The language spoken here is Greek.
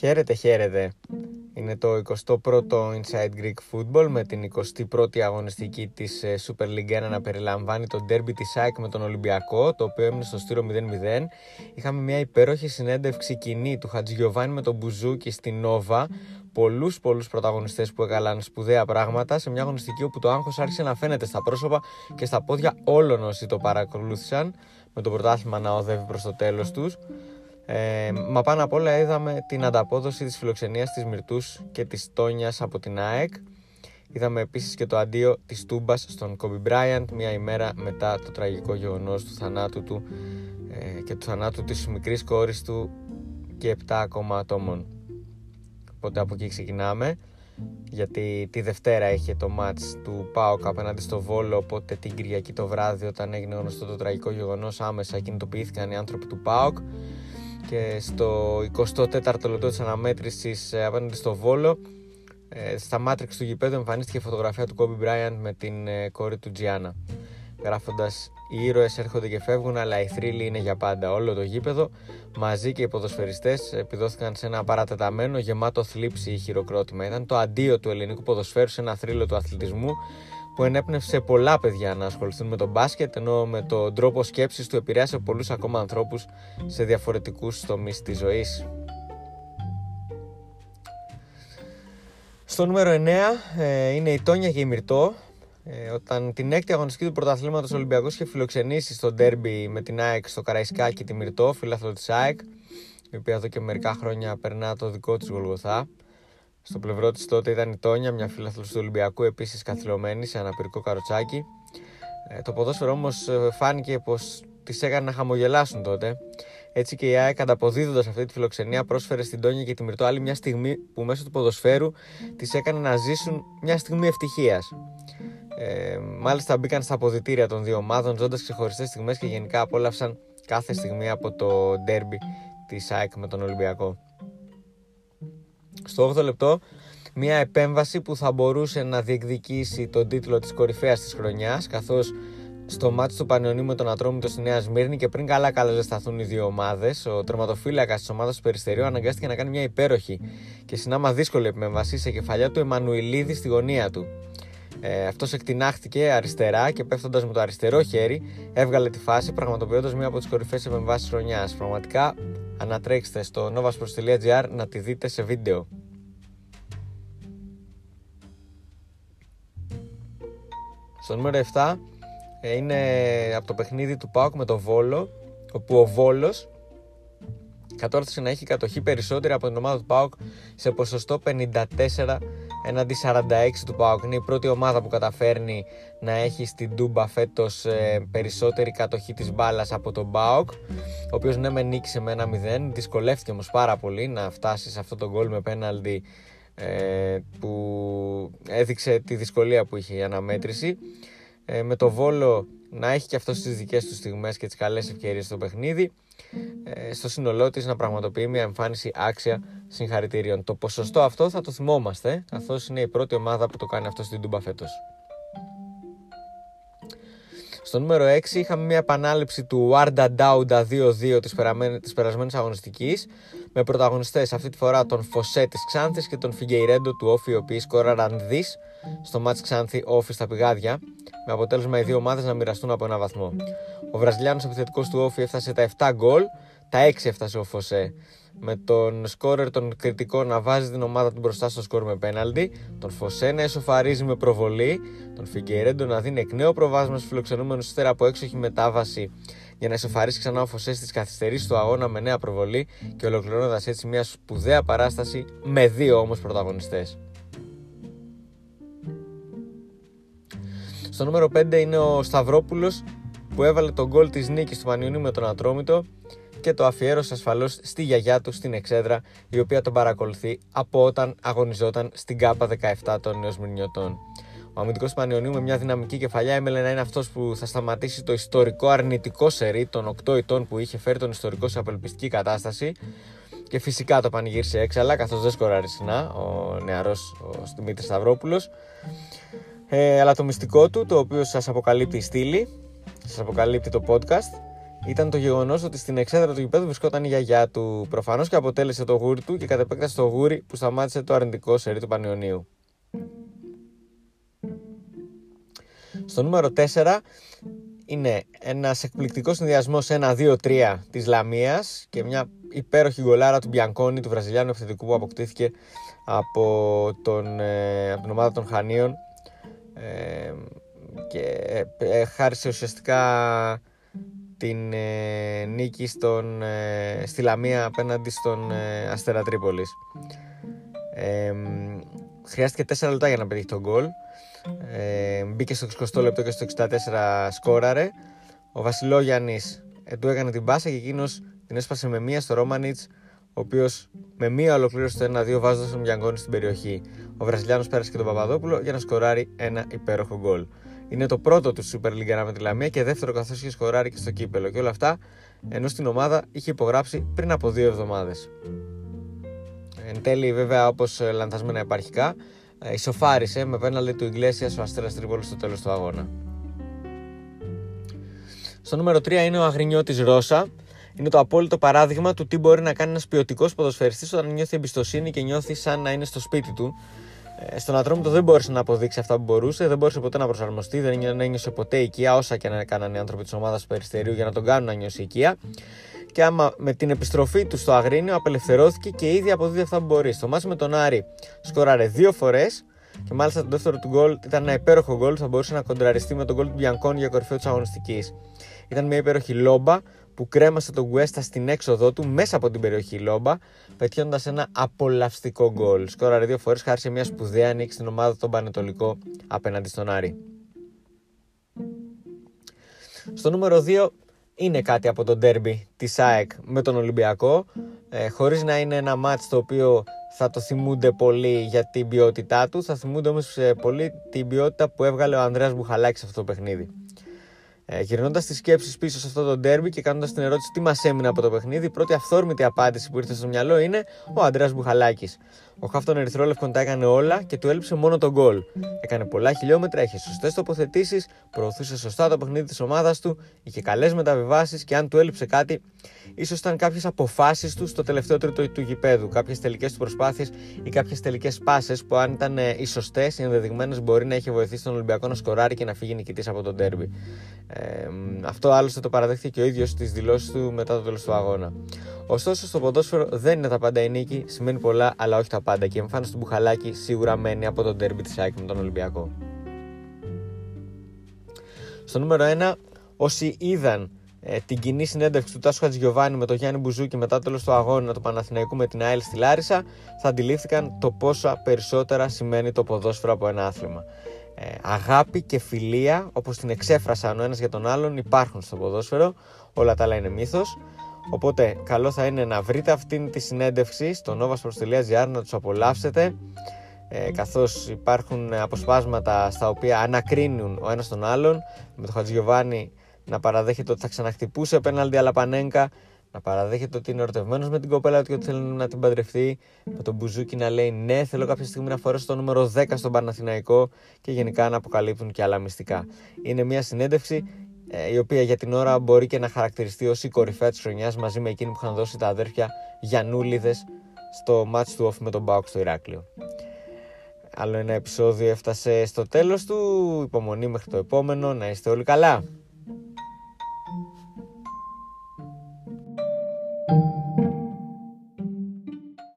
Χαίρετε, χαίρετε. Είναι το 21ο Inside Greek Football με την 21η αγωνιστική της ε, Super League 1 να περιλαμβάνει το derby της ΑΕΚ με τον Ολυμπιακό, το οποίο έμεινε στο στήρο 0-0. Είχαμε μια υπέροχη συνέντευξη κοινή του Χατζηγιοβάνη με τον Μπουζούκι στη Νόβα. Πολλούς πολλούς πρωταγωνιστές που έκαναν σπουδαία πράγματα σε μια αγωνιστική όπου το άγχος άρχισε να φαίνεται στα πρόσωπα και στα πόδια όλων όσοι το παρακολούθησαν με το πρωτάθλημα να οδεύει προς το τέλος τους. Ε, μα πάνω απ' όλα είδαμε την ανταπόδοση της φιλοξενίας της Μυρτούς και της Τόνιας από την ΑΕΚ. Είδαμε επίσης και το αντίο της Τούμπας στον Κόμπι Μπράιαντ μια ημέρα μετά το τραγικό γεγονός του θανάτου του ε, και του θανάτου της μικρής κόρης του και 7 ακόμα ατόμων. Οπότε από εκεί ξεκινάμε γιατί τη Δευτέρα είχε το μάτς του ΠΑΟΚ απέναντι στο Βόλο οπότε την Κυριακή το βράδυ όταν έγινε γνωστό το τραγικό γεγονός άμεσα κινητοποιήθηκαν οι άνθρωποι του ΠΑΟΚ και στο 24ο λεπτό της αναμέτρησης ε, απέναντι στο Βόλο ε, στα μάτριξ του γηπέδου εμφανίστηκε φωτογραφία του Kobe Bryant με την ε, κόρη του Τζιάννα γράφοντας οι ήρωες έρχονται και φεύγουν αλλά οι θρύλοι είναι για πάντα. Όλο το γήπεδο μαζί και οι ποδοσφαιριστές επιδόθηκαν σε ένα παρατεταμένο γεμάτο θλίψη ή χειροκρότημα. Ήταν το αντίο του ελληνικού ποδοσφαίρου σε ένα θρύλο του αθλητισμού που ενέπνευσε πολλά παιδιά να ασχοληθούν με τον μπάσκετ ενώ με τον τρόπο σκέψης του επηρέασε πολλούς ακόμα ανθρώπους σε διαφορετικούς τομείς της ζωής. Στο νούμερο 9 ε, είναι η Τόνια και η Μυρτό ε, όταν την έκτη αγωνιστική του πρωταθλήματος Ολυμπιακός είχε φιλοξενήσει στο ντέρμπι με την ΑΕΚ στο Καραϊσκάκι τη Μυρτό, φίλαθλο της ΑΕΚ η οποία εδώ και μερικά χρόνια περνά το δικό της Γολγοθά στο πλευρό της τότε ήταν η Τόνια, μια φίλαθλο του Ολυμπιακού, επίσης καθυλωμένη σε αναπηρικό καροτσάκι. Ε, το ποδόσφαιρο όμως ε, φάνηκε πως τις έκανε να χαμογελάσουν τότε. Έτσι και η ΑΕΚ ανταποδίδοντας αυτή τη φιλοξενία πρόσφερε στην Τόνια και τη Μυρτό άλλη μια στιγμή που μέσω του ποδοσφαίρου τις έκανε να ζήσουν μια στιγμή ευτυχίας. Ε, μάλιστα μπήκαν στα αποδητήρια των δύο ομάδων ζώντας ξεχωριστές στιγμές και γενικά απόλαυσαν κάθε στιγμή από το ντέρμπι της ΑΕΚ με τον Ολυμπιακό στο 8ο λεπτό μια επέμβαση που θα μπορούσε να διεκδικήσει τον τίτλο της κορυφαίας της χρονιάς καθώς στο μάτι του Πανιωνίου με τον Ατρόμητο στη Νέα Σμύρνη και πριν καλά καλά ζεσταθούν οι δύο ομάδες, ο τερματοφύλακας της ομάδας του Περιστερίου αναγκάστηκε να κάνει μια υπέροχη και συνάμα δύσκολη επέμβαση σε κεφαλιά του Εμμανουιλίδη στη γωνία του. Ε, Αυτός εκτινάχτηκε αριστερά και πέφτοντας με το αριστερό χέρι έβγαλε τη φάση, πραγματοποιώντας μια από τις κορυφαίες επεμβάσεις της χρονιάς. Πραγματικά ανατρέξτε στο novasports.gr να τη δείτε σε βίντεο. Στο νούμερο 7 ε, είναι από το παιχνίδι του ΠΑΟΚ με το Βόλο όπου ο Βόλος κατόρθωσε να έχει κατοχή περισσότερη από την ομάδα του ΠΑΟΚ σε ποσοστό 54 έναντι 46 του ΠΑΟΚ. Είναι η πρώτη ομάδα που καταφέρνει να έχει στην Τούμπα φέτος ε, περισσότερη κατοχή της μπάλας από τον ΠΑΟΚ. Ο οποίος ναι, με νίκησε με ένα 0. Δυσκολεύτηκε όμως πάρα πολύ να φτάσει σε αυτό το γκολ με πέναλτι ε, που έδειξε τη δυσκολία που είχε η αναμέτρηση. Ε, με το Βόλο να έχει και αυτό τις δικές του στιγμές και τις καλές ευκαιρίες στο παιχνίδι ε, στο σύνολό της να πραγματοποιεί μια εμφάνιση άξια συγχαρητήριων. Το ποσοστό αυτό θα το θυμόμαστε καθώς είναι η πρώτη ομάδα που το κάνει αυτό στην Τούμπα φέτος. Στο νούμερο 6 είχαμε μια επανάληψη του Warda Dauda 2-2 της, της περασμένης αγωνιστικής με πρωταγωνιστές αυτή τη φορά τον Φωσέ της Ξάνθης και τον Φιγκεϊρέντο του Όφη οι οποίοι σκόραραν δις στο μάτς Ξάνθη Όφη στα πηγάδια με αποτέλεσμα οι δύο ομάδες να μοιραστούν από ένα βαθμό. Ο Βραζιλιάνος επιθετικός του Όφη έφτασε τα 7 γκολ, τα 6 έφτασε ο Φωσέ με τον σκόρερ των κριτικών να βάζει την ομάδα του μπροστά στο σκορ με πέναλτι, τον Φωσέ να εσωφαρίζει με προβολή, τον Φιγκερέντο να δίνει εκ νέου προβάσμα στου φιλοξενούμενους ύστερα από έξοχη μετάβαση για να εσωφαρίσει ξανά ο Φωσέ στις καθυστερήσεις του αγώνα με νέα προβολή και ολοκληρώνοντας έτσι μια σπουδαία παράσταση με δύο όμως πρωταγωνιστές. Στο νούμερο 5 είναι ο Σταυρόπουλος που έβαλε τον γκολ της νίκης του Πανιωνίου με τον Ατρόμητο και το αφιέρωσε ασφαλώς στη γιαγιά του στην Εξέδρα, η οποία τον παρακολουθεί από όταν αγωνιζόταν στην ΚΑΠΑ 17 των Νεοσμηνιωτών. Ο αμυντικός του Πανιωνίου με μια δυναμική κεφαλιά έμελε να είναι αυτός που θα σταματήσει το ιστορικό αρνητικό σερί των 8 ετών που είχε φέρει τον ιστορικό σε απελπιστική κατάσταση. Και φυσικά το πανηγύρισε έξαλα, καθώς δεν σκοράρει συχνά ο νεαρός ο Δημήτρης Σταυρόπουλος. Ε, αλλά το μυστικό του, το οποίο σας αποκαλύπτει η στήλη, σας αποκαλύπτει το podcast, ήταν το γεγονός ότι στην εξέδρα του γηπέδου βρισκόταν η γιαγιά του. Προφανώς και αποτέλεσε το γούρι του και κατ' επέκταση το γούρι που σταμάτησε το αρνητικό σερί του Πανιωνίου. Στο νούμερο 4 είναι ένας εκπληκτικός συνδυασμός 1-2-3 της Λαμίας και μια υπέροχη γκολάρα του Μπιανκόνη, του Βραζιλιάνου επιθετικού που αποκτήθηκε από, τον, ε, από την ομάδα των Χανίων ε, και ε, χάρισε ουσιαστικά την ε, νίκη στον, ε, στη Λαμία απέναντι στον ε, Αστέρα Τρίπολης. χρειάστηκε 4 λεπτά για να πετύχει τον γκολ. μπήκε στο 20 λεπτό και στο 64 σκόραρε. Ο Βασιλόγιαννης του έκανε την πάσα και εκείνος την έσπασε με μία στο Ρόμανιτς ο οποίος με μία ολοκλήρωσε το 1-2 βάζοντας τον Μιαγκόνη στην περιοχή. Ο Βραζιλιάνος πέρασε και τον Παπαδόπουλο για να σκοράρει ένα υπέροχο γκολ. Είναι το πρώτο του Super League με τη Λαμία και δεύτερο καθώς είχε σκοράρει και στο κύπελο. Και όλα αυτά ενώ στην ομάδα είχε υπογράψει πριν από δύο εβδομάδες. Εν τέλει, βέβαια, όπως λανθασμένα επαρχικά, ε, ισοφάρισε με πέναλτι του Ιγκλέσιας ο Αστέρας Τρίπολης στο τέλος του αγώνα. Στο νούμερο 3 είναι ο Αγρινιώτης Ρώσα. Είναι το απόλυτο παράδειγμα του τι μπορεί να κάνει ένας ποιοτικός ποδοσφαιριστής όταν νιώθει εμπιστοσύνη και νιώθει σαν να είναι στο σπίτι του ε, στον Ατρόμητο δεν μπόρεσε να αποδείξει αυτά που μπορούσε, δεν μπόρεσε ποτέ να προσαρμοστεί, δεν ένιωσε ποτέ οικία όσα και να έκαναν οι άνθρωποι της ομάδας του Περιστερίου για να τον κάνουν να νιώσει οικία. Και άμα με την επιστροφή του στο Αγρίνιο απελευθερώθηκε και ήδη αποδίδει αυτά που μπορεί. Στο μάτι με τον Άρη σκοράρε δύο φορές και μάλιστα το δεύτερο του γκολ ήταν ένα υπέροχο γκολ θα μπορούσε να κοντραριστεί με τον γκολ του Μπιανκόν για κορυφαίο της αγωνιστικής. Ήταν μια υπέροχη λόμπα που κρέμασε τον Γκουέστα στην έξοδό του μέσα από την περιοχή Λόμπα, πετιώντας ένα απολαυστικό γκολ. Σκόραρε δύο φορές χάρη σε μια σπουδαία νίκη στην ομάδα των Πανετολικό απέναντι στον Άρη. Στο νούμερο 2 είναι κάτι από το ντέρμπι της ΑΕΚ με τον Ολυμπιακό, ε, χωρίς να είναι ένα μάτς το οποίο θα το θυμούνται πολύ για την ποιότητά του, θα θυμούνται όμως ε, πολύ την ποιότητα που έβγαλε ο Ανδρέας Μπουχαλάκης σε αυτό το παιχνίδι. Ε, Γυρνώντας τις σκέψεις πίσω σε αυτό το ντέρμπι και κάνοντας την ερώτηση τι μας έμεινε από το παιχνίδι, η πρώτη αυθόρμητη απάντηση που ήρθε στο μυαλό είναι ο Αντρέα Μπουχαλάκης. Ο Χάφτον Ερυθρόλευκον τα έκανε όλα και του έλειψε μόνο τον γκολ. Έκανε πολλά χιλιόμετρα, είχε σωστές τοποθετήσεις, προωθούσε σωστά το παιχνίδι της ομάδας του, είχε καλές μεταβιβάσεις και αν του έλειψε κάτι, ίσως ήταν κάποιες αποφάσεις του στο τελευταίο τρίτο του γηπέδου. Κάποιες τελικές του προσπάθειες ή κάποιες τελικές πάσες που αν ήταν ε, οι σωστές, οι ενδεδειγμένες, μπορεί να είχε βοηθήσει τον Ολυμπιακό να σκοράρει και να φύγει νικητής από τον τέρμπι. Ε, αυτό άλλωστε το παραδέχθηκε και ο ίδιος στις δηλώσεις του μετά το τέλος του αγώνα. Ωστόσο, στο ποδόσφαιρο δεν είναι τα πάντα η νίκη, σημαίνει πολλά, αλλά όχι τα πάντα. Και η εμφάνιση του Μπουχαλάκη σίγουρα μένει από τον τέρμπι της ΑΕΚ με τον Ολυμπιακό. Στο νούμερο 1, όσοι είδαν ε, την κοινή συνέντευξη του Τάσου Χατζηγιοβάνη με τον Γιάννη Μπουζούκη μετά το τέλος του αγώνα του Παναθηναϊκού με την ΑΕΛ στη Λάρισα, θα αντιλήφθηκαν το πόσα περισσότερα σημαίνει το ποδόσφαιρο από ένα άθλημα. Ε, αγάπη και φιλία, όπως την εξέφρασαν ο ένας για τον άλλον, υπάρχουν στο ποδόσφαιρο, όλα τα άλλα είναι μύθος. Οπότε, καλό θα είναι να βρείτε αυτήν τη συνέντευξη στο novasports.gr, να τους απολαύσετε, ε, καθώς υπάρχουν αποσπάσματα στα οποία ανακρίνουν ο ένας τον άλλον, με τον Χατζηγιοβάνη να παραδέχεται ότι θα ξαναχτυπούσε πέναλτι Αλαπανέγκα, να παραδέχεται ότι είναι ερωτευμένος με την κοπέλα του και ότι θέλει να την παντρευτεί, με τον Μπουζούκι να λέει ναι, θέλω κάποια στιγμή να φορέσω το νούμερο 10 στον Παναθηναϊκό και γενικά να αποκαλύπτουν και άλλα μυστικά. Είναι μια συνέντευξη ε, η οποία για την ώρα μπορεί και να χαρακτηριστεί ως η κορυφαία της χρονιάς μαζί με εκείνη που είχαν δώσει τα αδέρφια Γιαννούλιδες στο match του off με τον Μπάουκ στο Ηράκλειο. Άλλο ένα επεισόδιο έφτασε στο τέλος του, υπομονή μέχρι το επόμενο, να είστε όλοι καλά.